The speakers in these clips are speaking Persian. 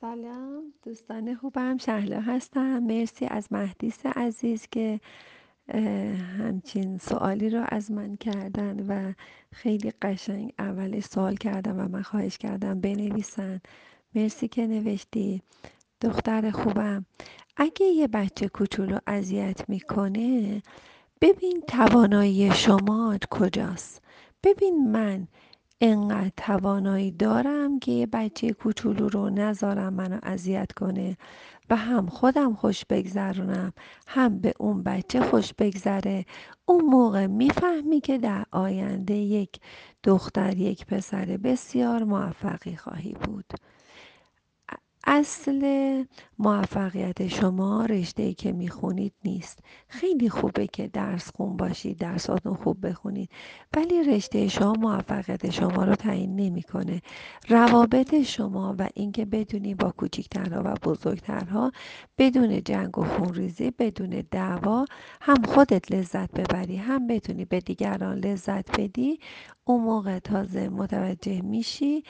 سلام دوستان خوبم شهلا هستم. مرسی از مهدیس عزیز که همچین سوالی رو از من کردن و خیلی قشنگ اولش سوال کردم و من خواهش کردم بنویسن. مرسی که نوشتی. دختر خوبم اگه یه بچه کوچولو اذیت می‌کنه ببین توانایی شما کجاست؟ ببین من انقدر توانایی دارم که یه بچه کوچولو رو نذارم منو اذیت کنه و هم خودم خوش بگذرونم هم به اون بچه خوش بگذره. اون موقع می‌فهمی که در آینده یک دختر یک پسر بسیار موفقی خواهی بود. اصل موفقیت شما ای که می‌خونید نیست. خیلی خوبه که درس خون باشید درساتون خوب بخونید. ولی رشته شما موفقیت شما رو تعیین نمی‌کنه. روابط شما و اینکه بدونی با کوچیکترها و بزرگترها بدون جنگ و خونریزی بدون دعوا هم خودت لذت ببری هم بتونی به دیگران لذت بدی اون موقع تازه متوجه میشی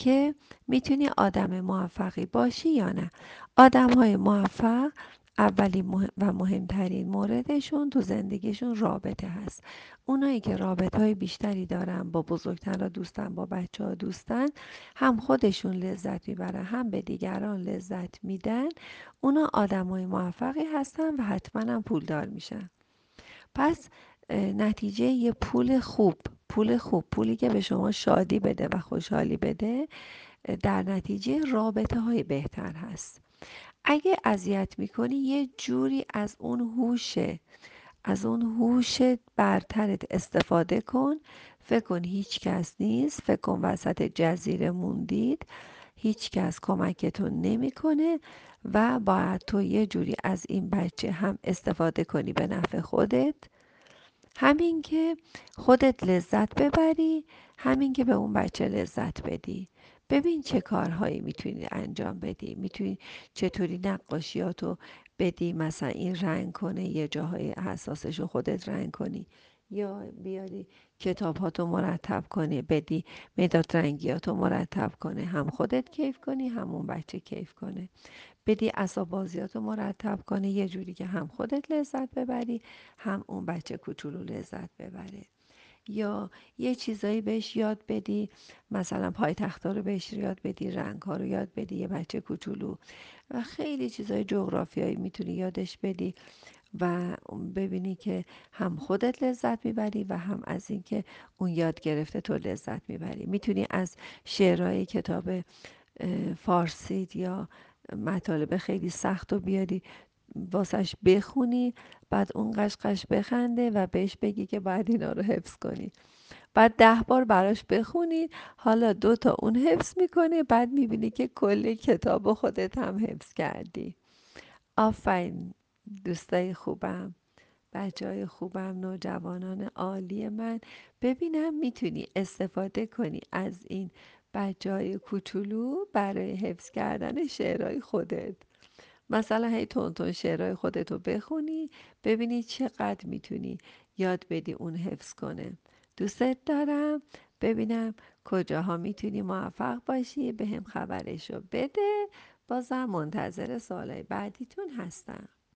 که می‌تونی آدم موفقی باشی یا نه. آدم های موفق اولین و مهمترین موردشون تو زندگیشون رابطه هست. اونایی که رابطه های بیشتری دارن با بزرگتر دوستن با بچه ها دوستن هم خودشون لذت می‌برن هم به دیگران لذت میدن. اونا آدم های موفقی هستن و حتما هم پولدار میشن. پس نتیجه یه پول خوب پول خوب پولی که به شما شادی بده و خوشحالی بده در نتیجه رابطه های بهتر هست. اگه اذیت می‌کنی یه جوری از اون هوش از اون هوش برترت استفاده کن. فکر کن هیچ کس نیست. فکر کن وسط جزیره موندید. هیچ کس کمکتون نمی‌کنه و باید تو یه جوری از این بچه هم استفاده کنی به نفع خودت. همین که خودت لذت ببری همین که به اون بچه لذت بدی. ببین چه کارهایی می‌تونی انجام بدی. می‌تونی چطوری نقاشیاتو بدی مثلا این رنگ کنه یه جاهای حساسش رو خودت رنگ کنی. یا بیاری کتاب هاتو مرتب کنی بدی مداد رنگیاتو مرتب کنه هم خودت کیف کنی هم اون بچه کیف کنه. بدی بازیات رو مرتب کنه یه جوری که هم خودت لذت ببری هم اون بچه کوچولو لذت ببره. یا یه چیزایی بهش یاد بدی مثلا پای تختا رو بهش یاد بدی رنگ ها رو یاد بدی یه بچه کوچولو. و خیلی چیزای جغرافیایی می‌تونی یادش بدی. و ببینی که هم خودت لذت می‌بری و هم از اینکه اون یاد گرفته تو لذت می‌بری. می‌تونی از شعرهای کتاب فارسید یا مطالب خیلی سخت و بیاری واسش بخونی بعد اون قشقش بخنده و بهش بگی که باید اینا رو حفظ کنی. بعد ده بار براش بخونی حالا دو تا اون حفظ می‌کنی بعد می‌بینی که کل کتاب خودت هم حفظ کردی. آفرین. دوستای خوبم بچه های خوبم نوجوانان عالی من. ببینم می‌تونی استفاده کنی از این بچه های کوچولو برای حفظ کردن شعرهای خودت. مثلا هی تون تون شعرهای خودتو بخونی ببینی چقدر می‌تونی یاد بدی اون حفظ کنه. دوستت دارم. ببینم کجاها می‌تونی موفق باشی به هم خبرشو بده. بازم منتظر سالهای بعدیتون هستم.